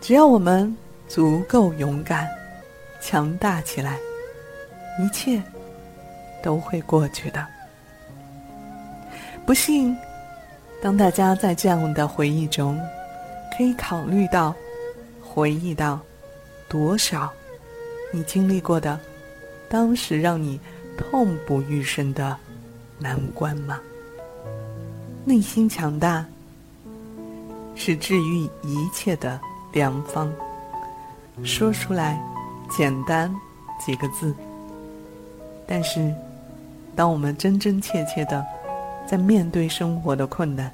只要我们足够勇敢、强大起来，一切都会过去的。不信，当大家在这样的回忆中，可以考虑到、回忆到多少你经历过的，当时让你痛不欲生的难关吗？内心强大是治愈一切的良方。说出来简单几个字，但是当我们真真切切的在面对生活的困难、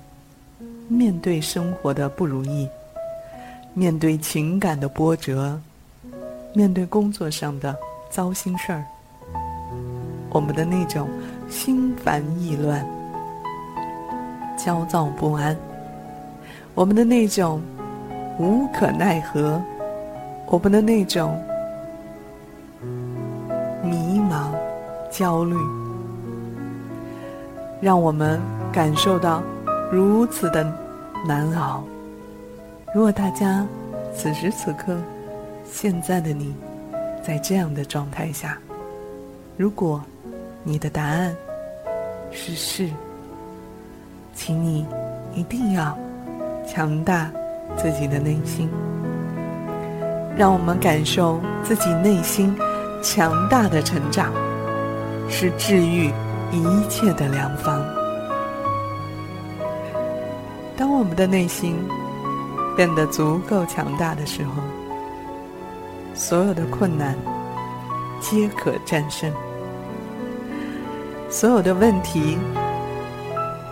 面对生活的不如意、面对情感的波折、面对工作上的糟心事儿，我们的那种心烦意乱。焦躁不安，我们的那种无可奈何，我们的那种迷茫、焦虑，让我们感受到如此的难熬。如果大家此时此刻，现在的你，在这样的状态下，如果你的答案是是。请你一定要强大自己的内心，让我们感受自己内心强大的成长，是治愈一切的良方。当我们的内心变得足够强大的时候，所有的困难皆可战胜，所有的问题。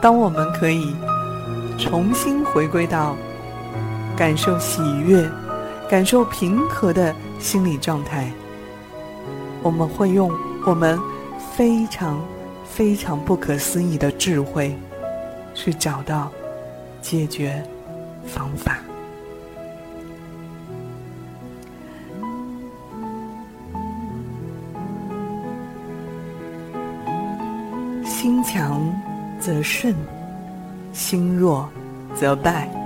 当我们可以重新回归到感受喜悦、感受平和的心理状态，我们会用我们非常非常不可思议的智慧去找到解决方法。心强。则胜，心弱则败。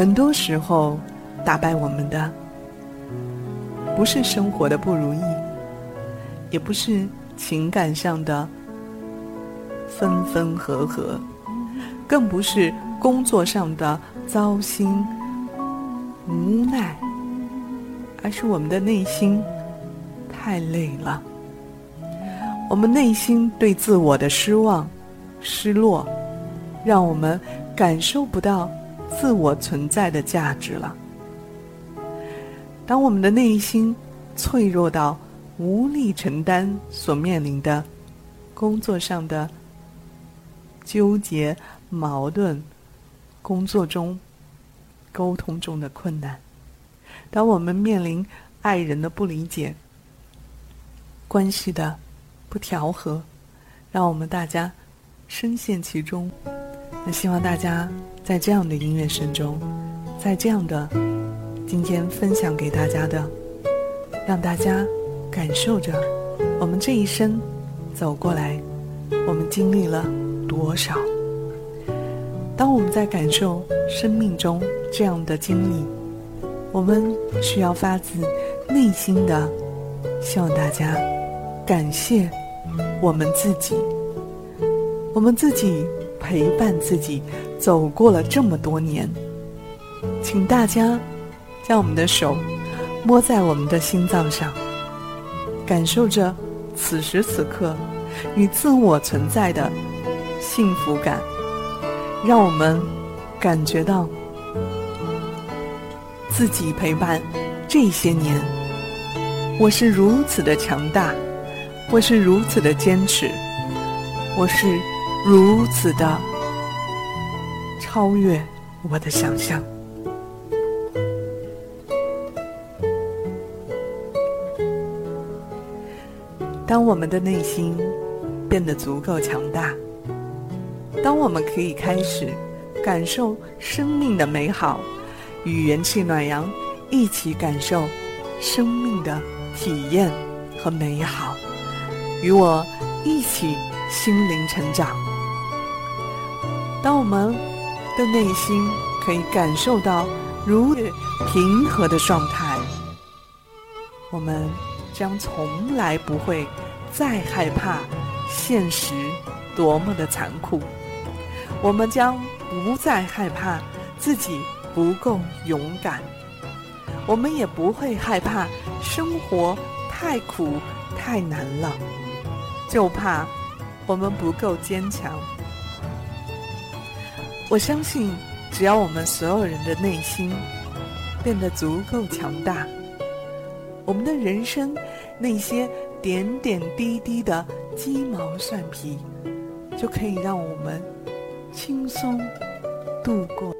很多时候，打败我们的不是生活的不如意，也不是情感上的分分合合，更不是工作上的糟心无奈，而是我们的内心太累了，我们内心对自我的失望。失落，让我们感受不到自我存在的价值了。当我们的内心脆弱到无力承担所面临的工作上的纠结、矛盾、工作中沟通中的困难，当我们面临爱人的不理解、关系的不调和，让我们大家。深陷其中，那希望大家在这样的音乐声中，在这样的今天分享给大家的，让大家感受着我们这一生走过来，我们经历了多少。当我们在感受生命中这样的经历，我们需要发自内心的希望大家感谢我们自己。我们自己陪伴自己走过了这么多年，请大家将我们的手摸在我们的心脏上，感受着此时此刻与自我存在的幸福感，让我们感觉到自己陪伴这些年，我是如此的强大，我是如此的坚持，我是。如此的超越我的想象。当我们的内心变得足够强大，当我们可以开始感受生命的美好，与元气暖阳一起感受生命的体验和美好，与我一起心灵成长。当我们的内心可以感受到如此平和的状态，我们将从来不会再害怕现实多么的残酷，我们将不再害怕自己不够勇敢，我们也不会害怕生活太苦太难了，就怕我们不够坚强。我相信。只要我们所有人的内心变得足够强大，我们的人生那些点点滴滴的鸡毛蒜皮，就可以让我们轻松度过。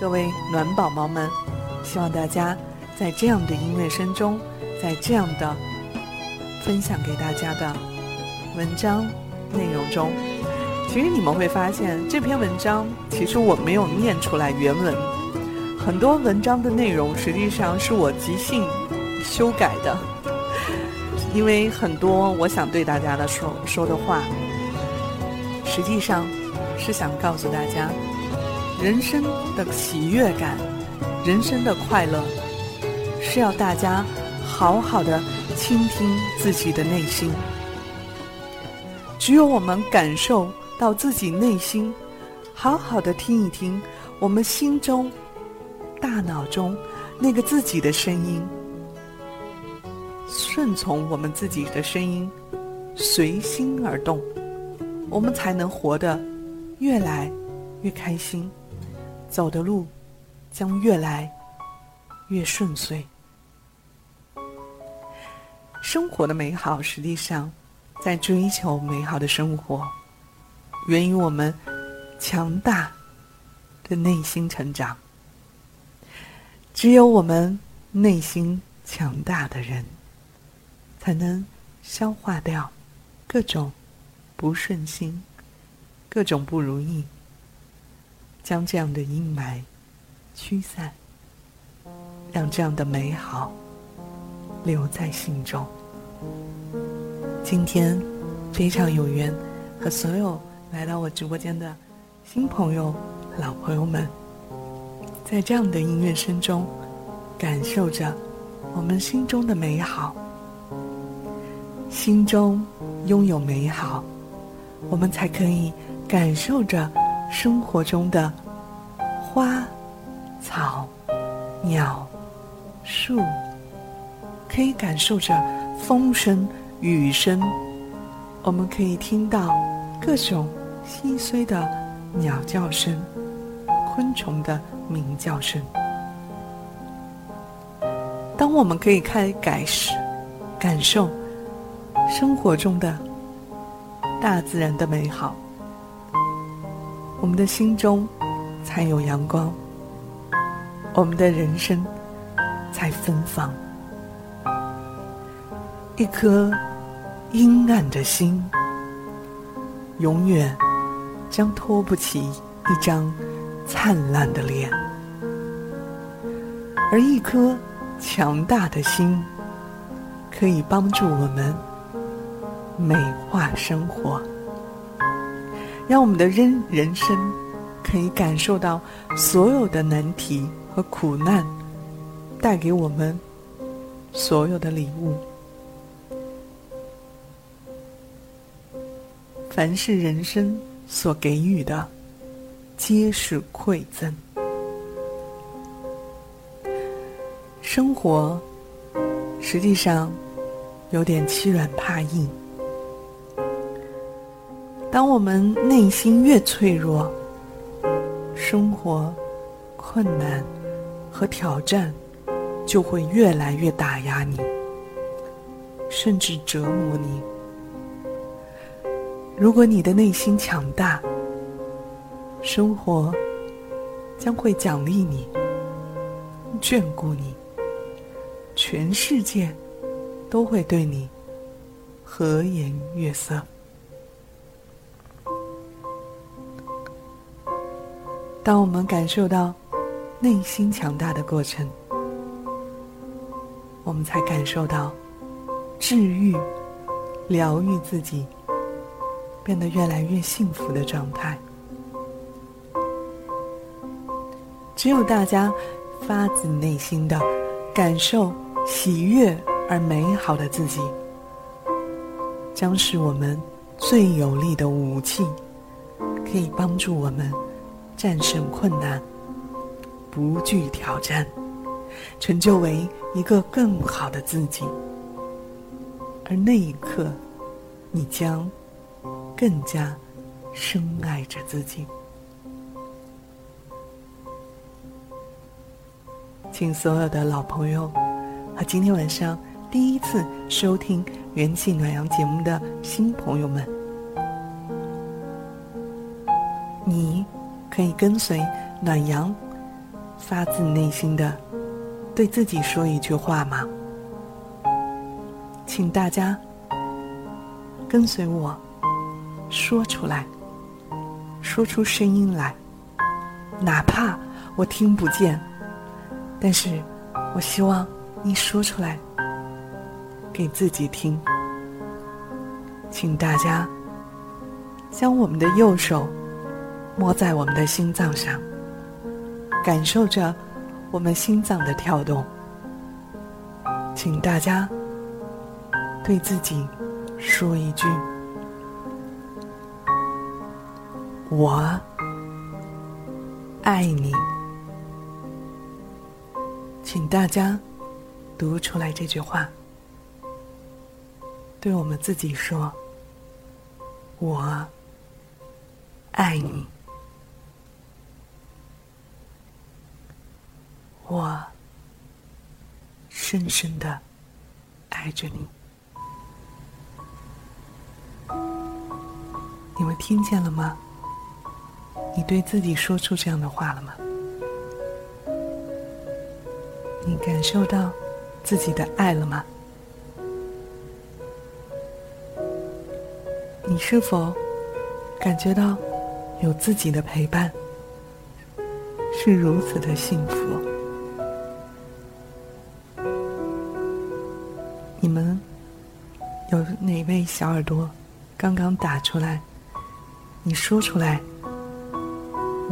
各位暖宝宝们，希望大家在这样的音乐声中，在这样的分享给大家的文章。内容中，其实你们会发现这篇文章，其实我没有念出来原文，很多文章的内容实际上是我即兴修改的，因为很多我想对大家的说说的话，实际上是想告诉大家，人生的喜悦感，人生的快乐，是要大家好好的倾听自己的内心。只有我们感受到自己内心，好好的听一听我们心中、大脑中那个自己的声音，顺从我们自己的声音，随心而动，我们才能活得越来越开心，走的路将越来越顺遂。生活的美好，实际上。在追求美好的生活，源于我们强大的内心成长。只有我们内心强大的人，才能消化掉各种不顺心、各种不如意，将这样的阴霾驱散，让这样的美好留在心中。今天非常有缘，和所有来到我直播间的新朋友、老朋友们，在这样的音乐声中，感受着我们心中的美好。心中拥有美好，我们才可以感受着生活中的花、草、鸟、树，可以感受着风声。雨声，我们可以听到各种细碎的鸟叫声、昆虫的鸣叫声。当我们可以开感受、感受生活中的大自然的美好，我们的心中才有阳光，我们的人生才芬芳。一颗。阴暗的心，永远将托不起一张灿烂的脸；而一颗强大的心，可以帮助我们美化生活，让我们的人人生可以感受到所有的难题和苦难带给我们所有的礼物。凡是人生所给予的，皆是馈赠。生活实际上有点欺软怕硬。当我们内心越脆弱，生活困难和挑战就会越来越打压你，甚至折磨你。如果你的内心强大，生活将会奖励你、眷顾你，全世界都会对你和颜悦色。当我们感受到内心强大的过程，我们才感受到治愈、疗愈自己。变得越来越幸福的状态。只有大家发自内心的感受喜悦而美好的自己，将是我们最有力的武器，可以帮助我们战胜困难，不惧挑战，成就为一个更好的自己。而那一刻，你将更加深爱着自己。请所有的老朋友和今天晚上第一次收听元气暖阳节目的新朋友们，你可以跟随暖阳发自内心的对自己说一句话吗？请大家跟随我说出来，说出声音来，哪怕我听不见。但是，我希望你说出来，给自己听。请大家将我们的右手摸在我们的心脏上，感受着我们心脏的跳动。请大家对自己说一句：“我爱你。”请大家读出来这句话，对我们自己说：“我爱你，我深深的爱着你。”你们听见了吗？你对自己说出这样的话了吗？你感受到自己的爱了吗？你是否感觉到有自己的陪伴，是如此的幸福？你们有哪位小耳朵刚刚打出来？你说出来，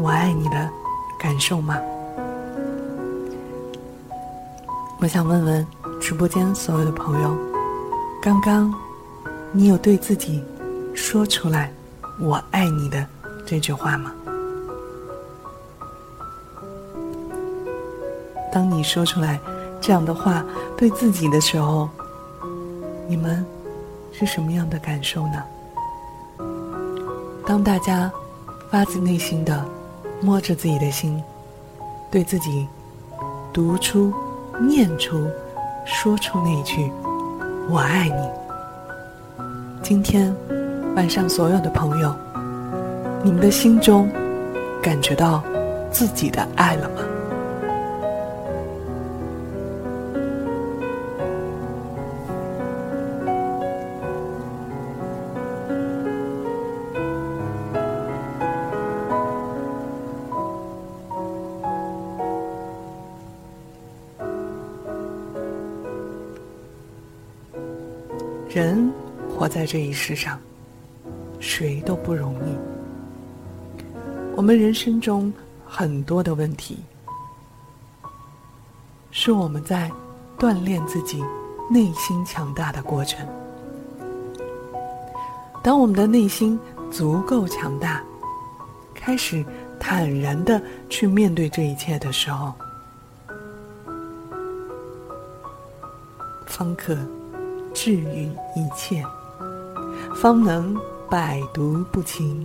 我爱你的感受吗？我想问问直播间所有的朋友，刚刚你有对自己说出来“我爱你”的这句话吗？当你说出来这样的话对自己的时候，你们是什么样的感受呢？当大家发自内心的摸着自己的心，对自己读出。念出，说出那一句“我爱你”。今天晚上，所有的朋友，你们的心中感觉到自己的爱了吗？这一世上，谁都不容易。我们人生中很多的问题，是我们在锻炼自己内心强大的过程。当我们的内心足够强大，开始坦然的去面对这一切的时候，方可。治愈一切，方能百毒不侵。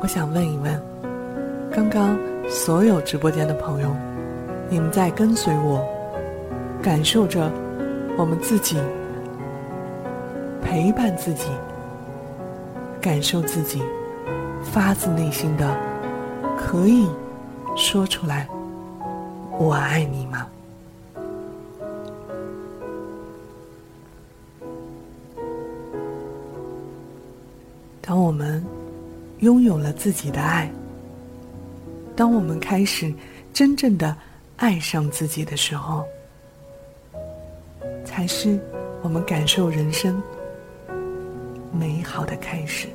我想问一问，刚刚所有直播间的朋友，你们在跟随我，感受着我们自己陪伴自己，感受自己发自内心的可以说出来“我爱你”吗？当我们拥有了自己的爱，当我们开始真正的爱上自己的时候，才是我们感受人生美好的开始。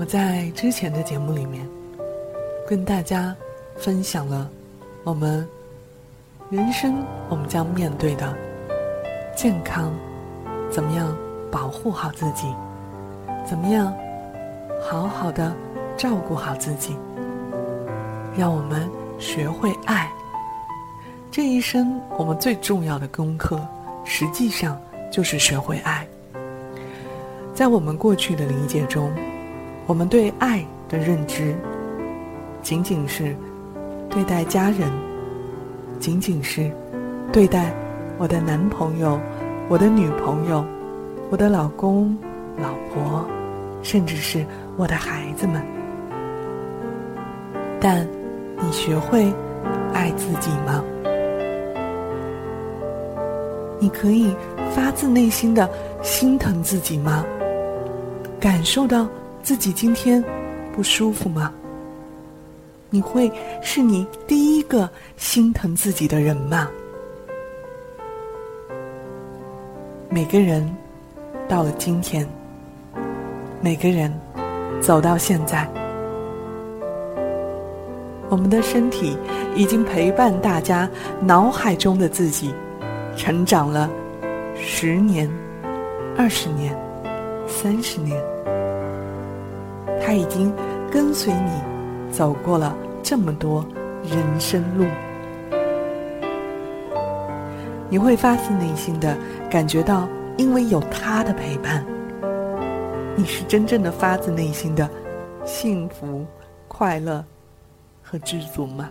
我在之前的节目里面跟大家分享了我们人生我们将面对的健康，怎么样保护好自己，怎么样好好的照顾好自己，让我们学会爱。这一生我们最重要的功课，实际上就是学会爱。在我们过去的理解中。我们对爱的认知，仅仅是对待家人，仅仅是对待我的男朋友、我的女朋友、我的老公、老婆，甚至是我的孩子们。但你学会爱自己吗？你可以发自内心的心疼自己吗？感受到？自己今天不舒服吗？你会是你第一个心疼自己的人吗？每个人到了今天，每个人走到现在，我们的身体已经陪伴大家脑海中的自己成长了十年、二十年、三十年。他已经跟随你走过了这么多人生路，你会发自内心的感觉到，因为有他的陪伴，你是真正的发自内心的幸福、快乐和知足吗？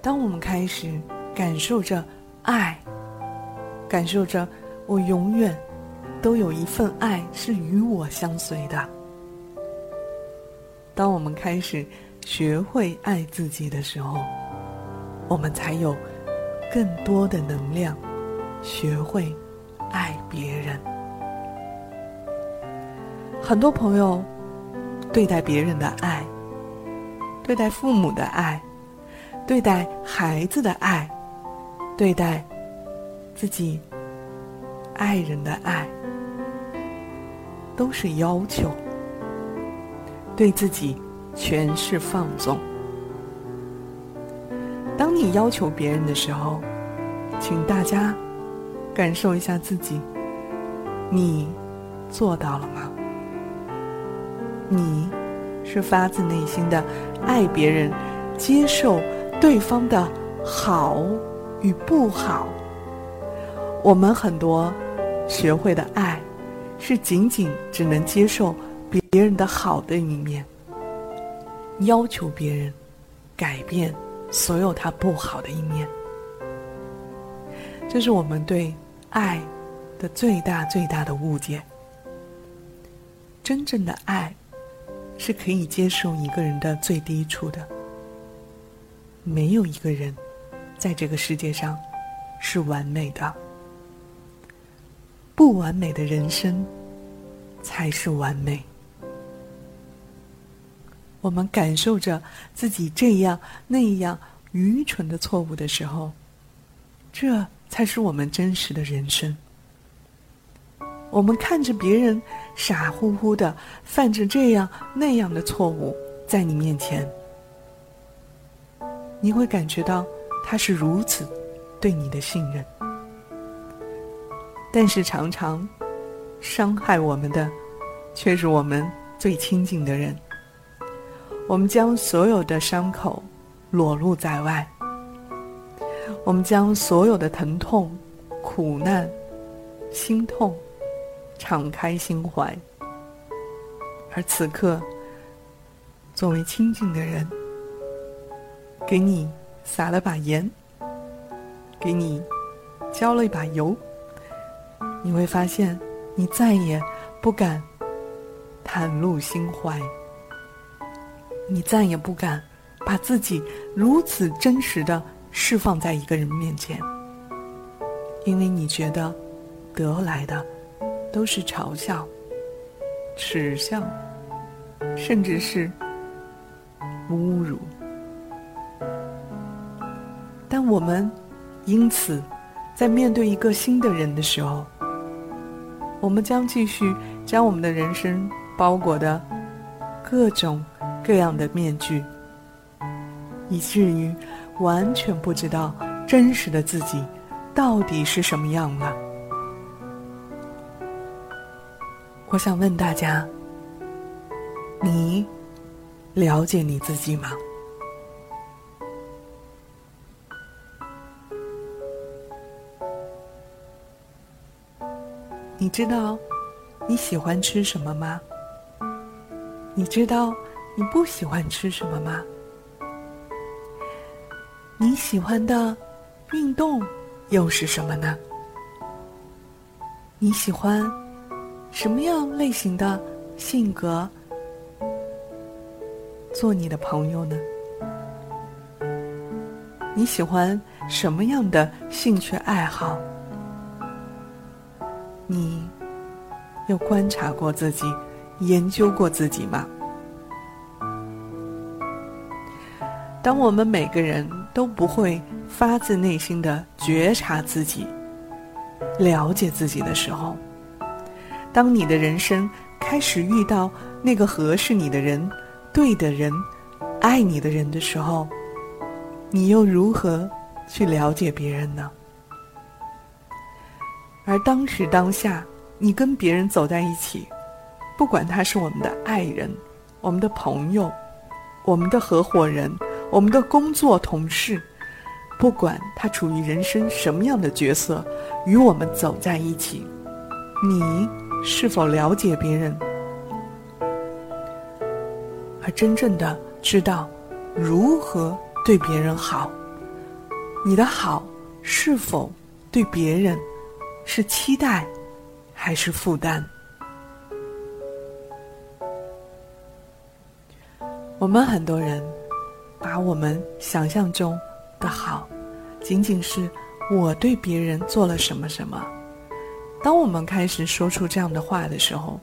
当我们开始感受着爱。感受着，我永远都有一份爱是与我相随的。当我们开始学会爱自己的时候，我们才有更多的能量学会爱别人。很多朋友对待别人的爱，对待父母的爱，对待孩子的爱，对待。自己爱人的爱，都是要求；对自己全是放纵。当你要求别人的时候，请大家感受一下自己，你做到了吗？你是发自内心的爱别人，接受对方的好与不好。我们很多学会的爱，是仅仅只能接受别人的好的一面，要求别人改变所有他不好的一面。这是我们对爱的最大最大的误解。真正的爱，是可以接受一个人的最低处的。没有一个人，在这个世界上是完美的。不完美的人生，才是完美。我们感受着自己这样那样愚蠢的错误的时候，这才是我们真实的人生。我们看着别人傻乎乎的犯着这样那样的错误，在你面前，你会感觉到他是如此对你的信任。但是常常伤害我们的，却是我们最亲近的人。我们将所有的伤口裸露在外，我们将所有的疼痛、苦难、心痛敞开心怀。而此刻，作为亲近的人，给你撒了把盐，给你浇了一把油。你会发现，你再也不敢袒露心怀。你再也不敢把自己如此真实的释放在一个人面前，因为你觉得得来的都是嘲笑、耻笑，甚至是侮辱。但我们因此在面对一个新的人的时候，我们将继续将我们的人生包裹的各种。各样的面具，以至于完全不知道真实的自己到底是什么样了。我想问大家：你了解你自己吗？你知道你喜欢吃什么吗？你知道？你不喜欢吃什么吗？你喜欢的运动又是什么呢？你喜欢什么样类型的性格做你的朋友呢？你喜欢什么样的兴趣爱好？你有观察过自己、研究过自己吗？当我们每个人都不会发自内心的觉察自己、了解自己的时候，当你的人生开始遇到那个合适你的人、对的人、爱你的人的时候，你又如何去了解别人呢？而当时当下，你跟别人走在一起，不管他是我们的爱人、我们的朋友、我们的合伙人。我们的工作同事，不管他处于人生什么样的角色，与我们走在一起，你是否了解别人，而真正的知道如何对别人好？你的好是否对别人是期待还是负担？我们很多人。把我们想象中的好，仅仅是我对别人做了什么什么。当我们开始说出这样的话的时候，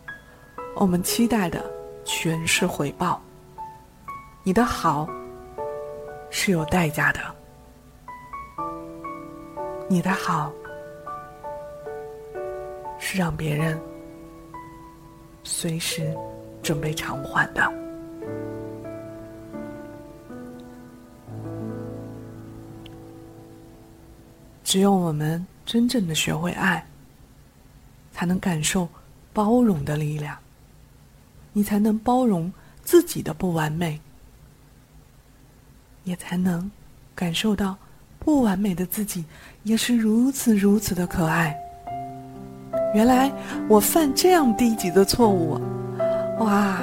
我们期待的全是回报。你的好是有代价的，你的好是让别人随时准备偿还的。只有我们真正的学会爱，才能感受包容的力量。你才能包容自己的不完美，也才能感受到不完美的自己也是如此如此的可爱。原来我犯这样低级的错误，哇！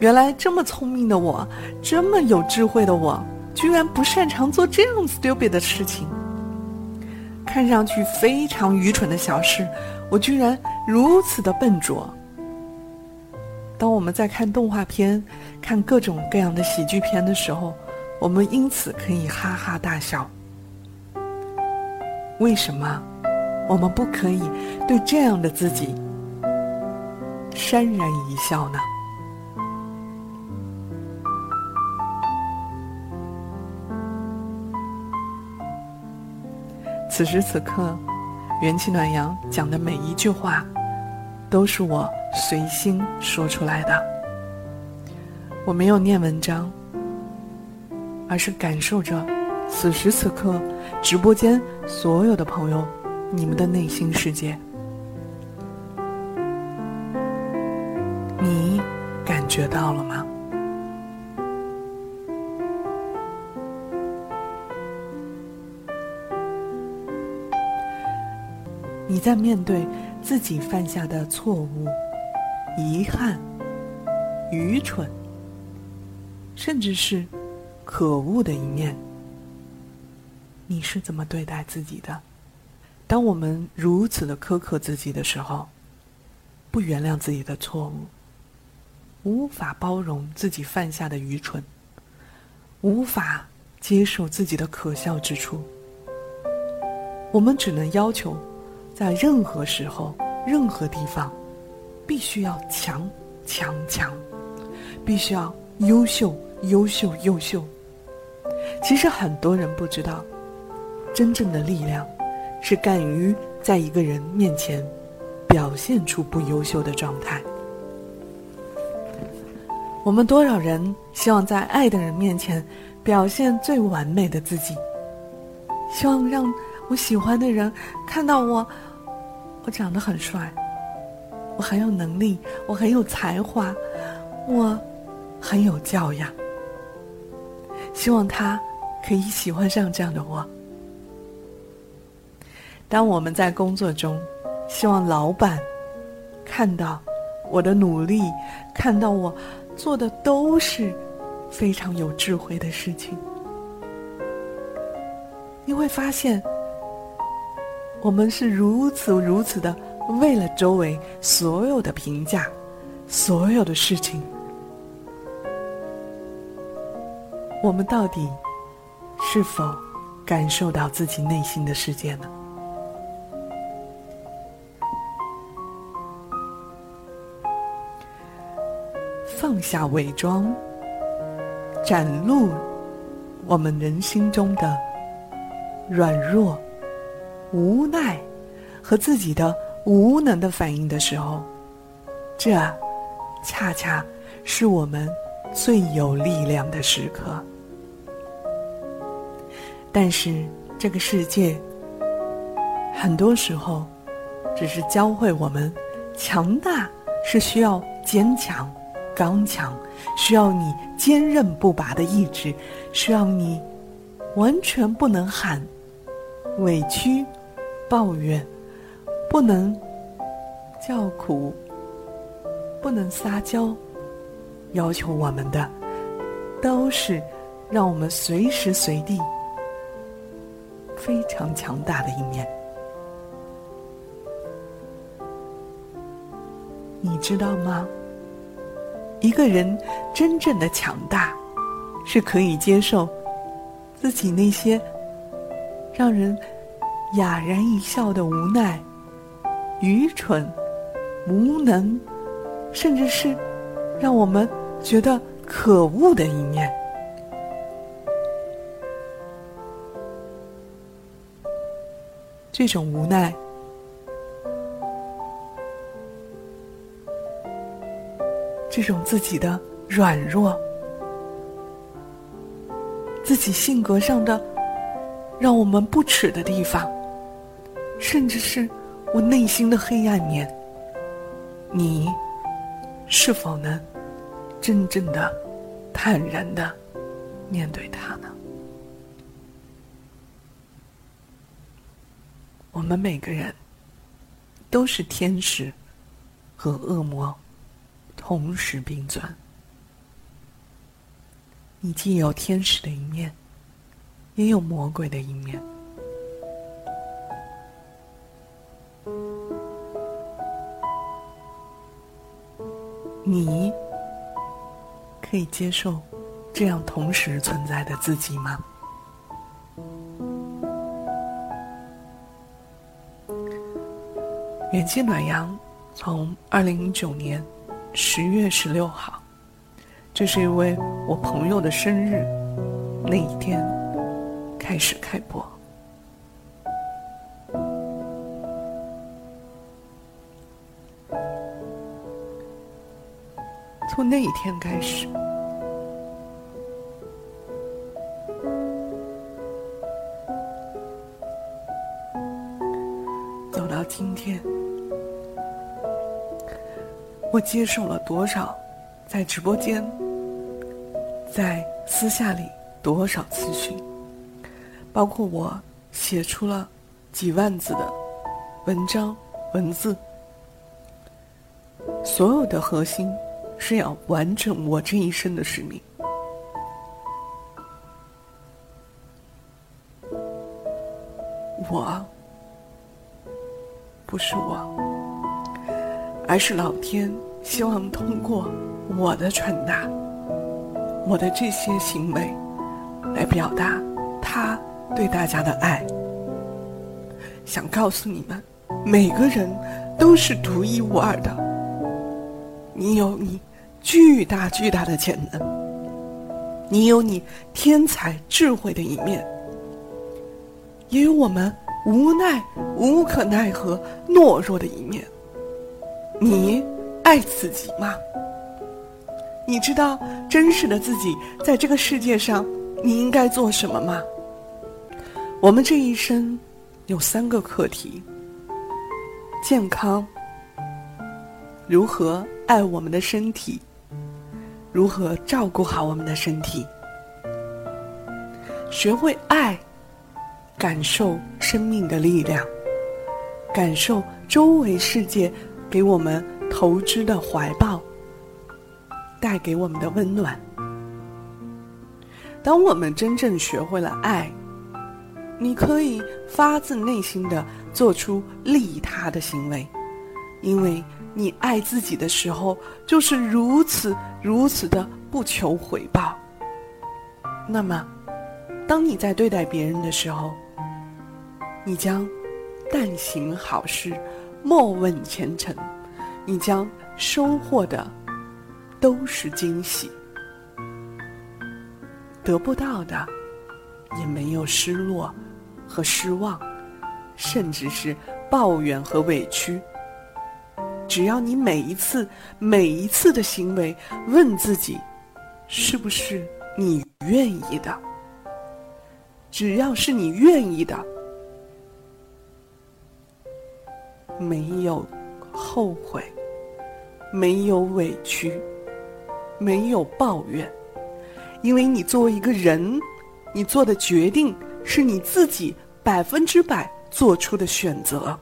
原来这么聪明的我，这么有智慧的我，居然不擅长做这样 stupid 的事情。看上去非常愚蠢的小事，我居然如此的笨拙。当我们在看动画片、看各种各样的喜剧片的时候，我们因此可以哈哈大笑。为什么我们不可以对这样的自己潸然一笑呢？此时此刻，元气暖阳讲的每一句话，都是我随心说出来的。我没有念文章，而是感受着此时此刻直播间所有的朋友，你们的内心世界。你感觉到了吗？你在面对自己犯下的错误、遗憾、愚蠢，甚至是可恶的一面，你是怎么对待自己的？当我们如此的苛刻自己的时候，不原谅自己的错误，无法包容自己犯下的愚蠢，无法接受自己的可笑之处。我们只能要求，在任何时候、任何地方，必须要强、强、强，必须要优秀、优秀、优秀。其实很多人不知道，真正的力量是敢于在一个人面前表现出不优秀的状态。我们多少人希望在爱的人面前表现最完美的自己，希望让我喜欢的人看到我，我长得很帅，我很有能力，我很有才华，我很有教养，希望他可以喜欢上这样的我。当我们在工作中，希望老板看到我的努力，看到我。做的都是非常有智慧的事情，你会发现，我们是如此如此的为了周围所有的评价，所有的事情，我们到底是否感受到自己内心的世界呢？放下伪装，展露我们人心中的软弱、无奈和自己的无能的反应的时候，这恰恰是我们最有力量的时刻。但是，这个世界很多时候只是教会我们，强大是需要坚强。刚强需要你坚韧不拔的意志，需要你完全不能喊委屈、抱怨，不能叫苦，不能撒娇。要求我们的都是让我们随时随地非常强大的一面。你知道吗？一个人真正的强大，是可以接受自己那些让人哑然一笑的无奈、愚蠢、无能，甚至是让我们觉得可恶的一面。这种无奈。这种自己的软弱，自己性格上的让我们不耻的地方，甚至是我内心的黑暗面，你是否能真正的坦然的面对它呢？我们每个人都是天使和恶魔。同时并存，你既有天使的一面，也有魔鬼的一面。你可以接受这样同时存在的自己吗？远近暖阳从二零零九年。十月十六号，这是一位我朋友的生日，那一天开始开播。从那一天开始，我接受了多少，在直播间，在私下里多少咨询，包括我写出了几万字的文章文字，所有的核心是要完成我这一生的使命。我不是我。而是老天希望通过我的传达，我的这些行为，来表达他对大家的爱。想告诉你们，每个人都是独一无二的。你有你巨大巨大的潜能，你有你天才智慧的一面，也有我们无奈无可奈何懦弱的一面。你爱自己吗？你知道真实的自己在这个世界上你应该做什么吗？我们这一生。有三个课题：健康，如何爱我们的身体，如何照顾好我们的身体，学会爱，感受生命的力量，感受周围世界给我们投之的怀抱，带给我们的温暖。当我们真正学会了爱。你可以发自内心的做出利他的行为，因为你爱自己的时候就是如此如此的不求回报。那么，当你在对待别人的时候，你将但行好事，莫问前程，你将收获的都是惊喜，得不到的也没有失落。和失望，甚至是抱怨和委屈。只要你每一次、每一次的行为问自己，是不是你愿意的？只要是你愿意的，没有后悔，没有委屈，没有抱怨，因为你作为一个人，你做的决定。是你自己百分之百做出的选择。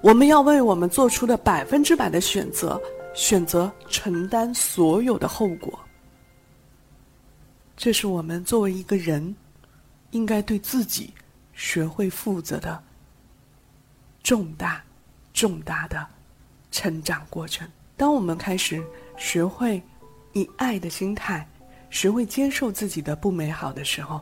我们要为我们做出的百分之百的选择，选择承担所有的后果。这是我们作为一个人，应该对自己学会负责的重大、重大的成长过程。当我们开始学会以爱的心态，学会接受自己的不美好的时候。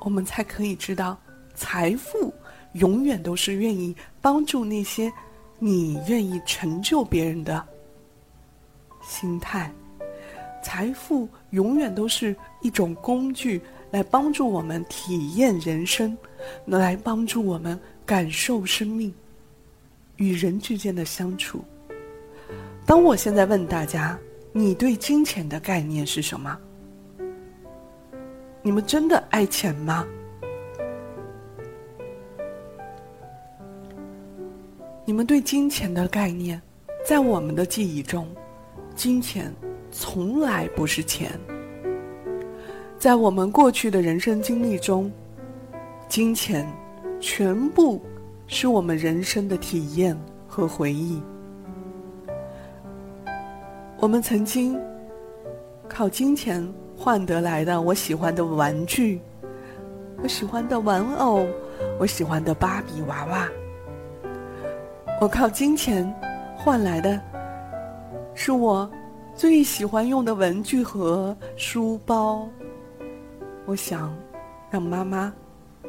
我们才可以知道，财富永远都是愿意帮助那些你愿意成就别人的心态。财富永远都是一种工具，来帮助我们体验人生，来帮助我们感受生命与人之间的相处。当我现在问大家，你对金钱的概念是什么？你们真的爱钱吗？你们对金钱的概念，在我们的记忆中，金钱从来不是钱。在我们过去的人生经历中，金钱全部是我们人生的体验和回忆。我们曾经靠金钱。换得来的我喜欢的玩具，我喜欢的玩偶，我喜欢的芭比娃娃。我靠金钱换来的，是我最喜欢用的文具盒、书包。我想让妈妈、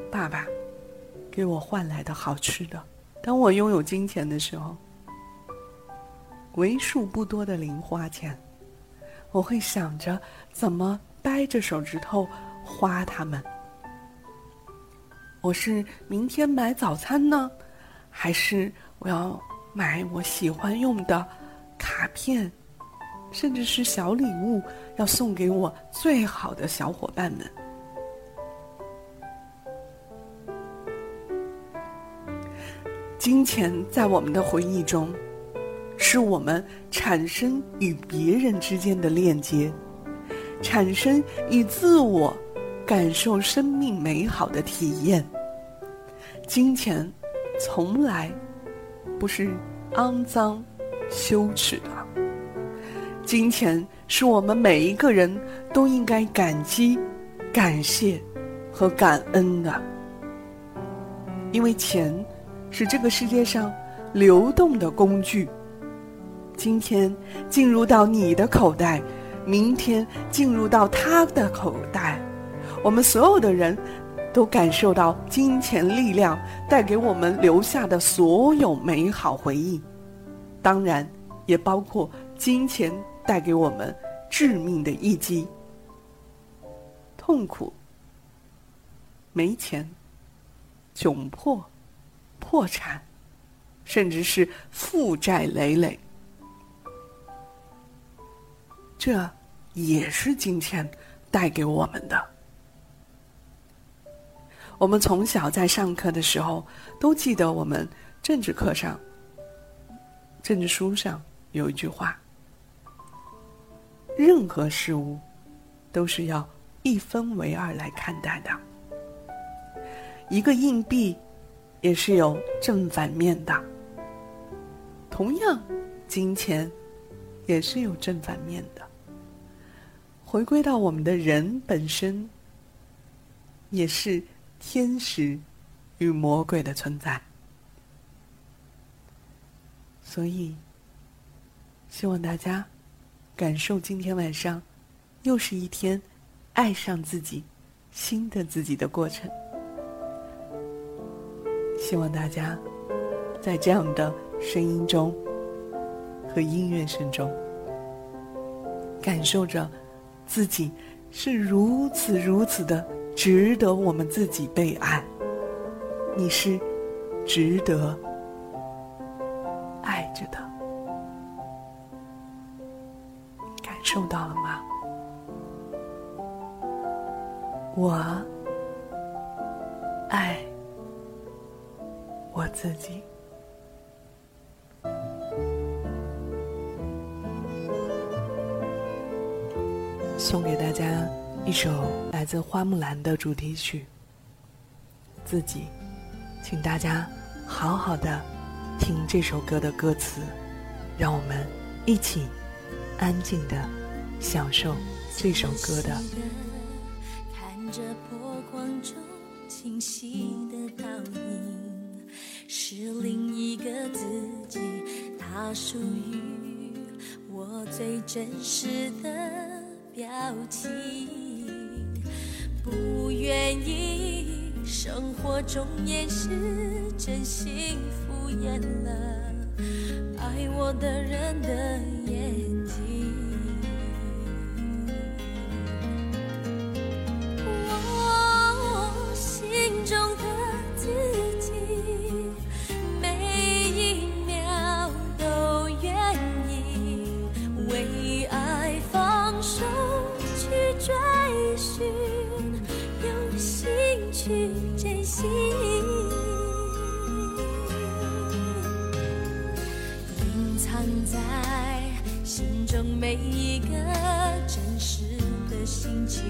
爸爸给我换来的好吃的。当我拥有金钱的时候，为数不多的零花钱。我会想着怎么掰着手指头花它们。我是明天买早餐呢，还是我要买我喜欢用的卡片，甚至是小礼物，要送给我最好的小伙伴们？金钱在我们的回忆中。是我们产生与别人之间的链接，产生与自我感受生命美好的体验。金钱从来不是肮脏、羞耻的，金钱是我们每一个人都应该感激、感谢和感恩的，因为钱是这个世界上。流动的工具。今天进入到你的口袋，明天进入到他的口袋。我们所有的人都感受到金钱力量带给我们留下的所有美好回忆，当然也包括金钱带给我们致命的一击：痛苦、没钱、窘迫、破产，甚至是负债累累。这也是金钱带给我们的。我们从小在上课的时候，都记得我们政治课上、政治书上有一句话：任何事物都是要一分为二来看待的。一个硬币也是有正反面的，同样，金钱也是有正反面的。回归到我们的人本身，也是天使与魔鬼的存在。所以，希望大家感受今天晚上又是一天爱上自己、新的自己的过程。希望大家在这样的声音中和音乐声中，感受着。自己是如此如此的值得我们自己被爱，你是值得爱着的，感受到了吗？我爱自己。送给大家一首来自花木兰的主题曲。自己，请大家好好的听这首歌的歌词，让我们一起安静的享受这首歌的。看着波光中清晰属于我最真实的。表情，不愿意生活中掩饰真心敷衍了爱我的人的在心中每一个真实的心情，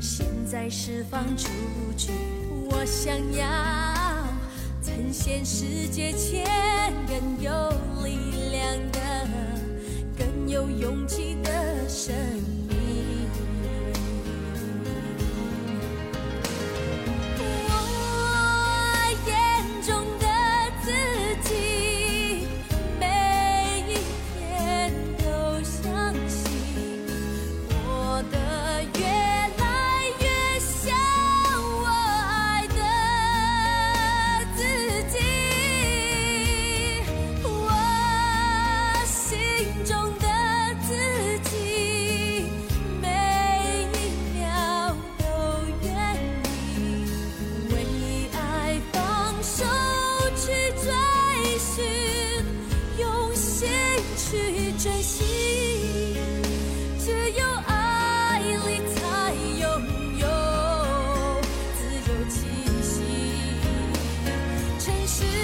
现在释放出去。我想要呈现世界前更有力量的、更有勇气的生是。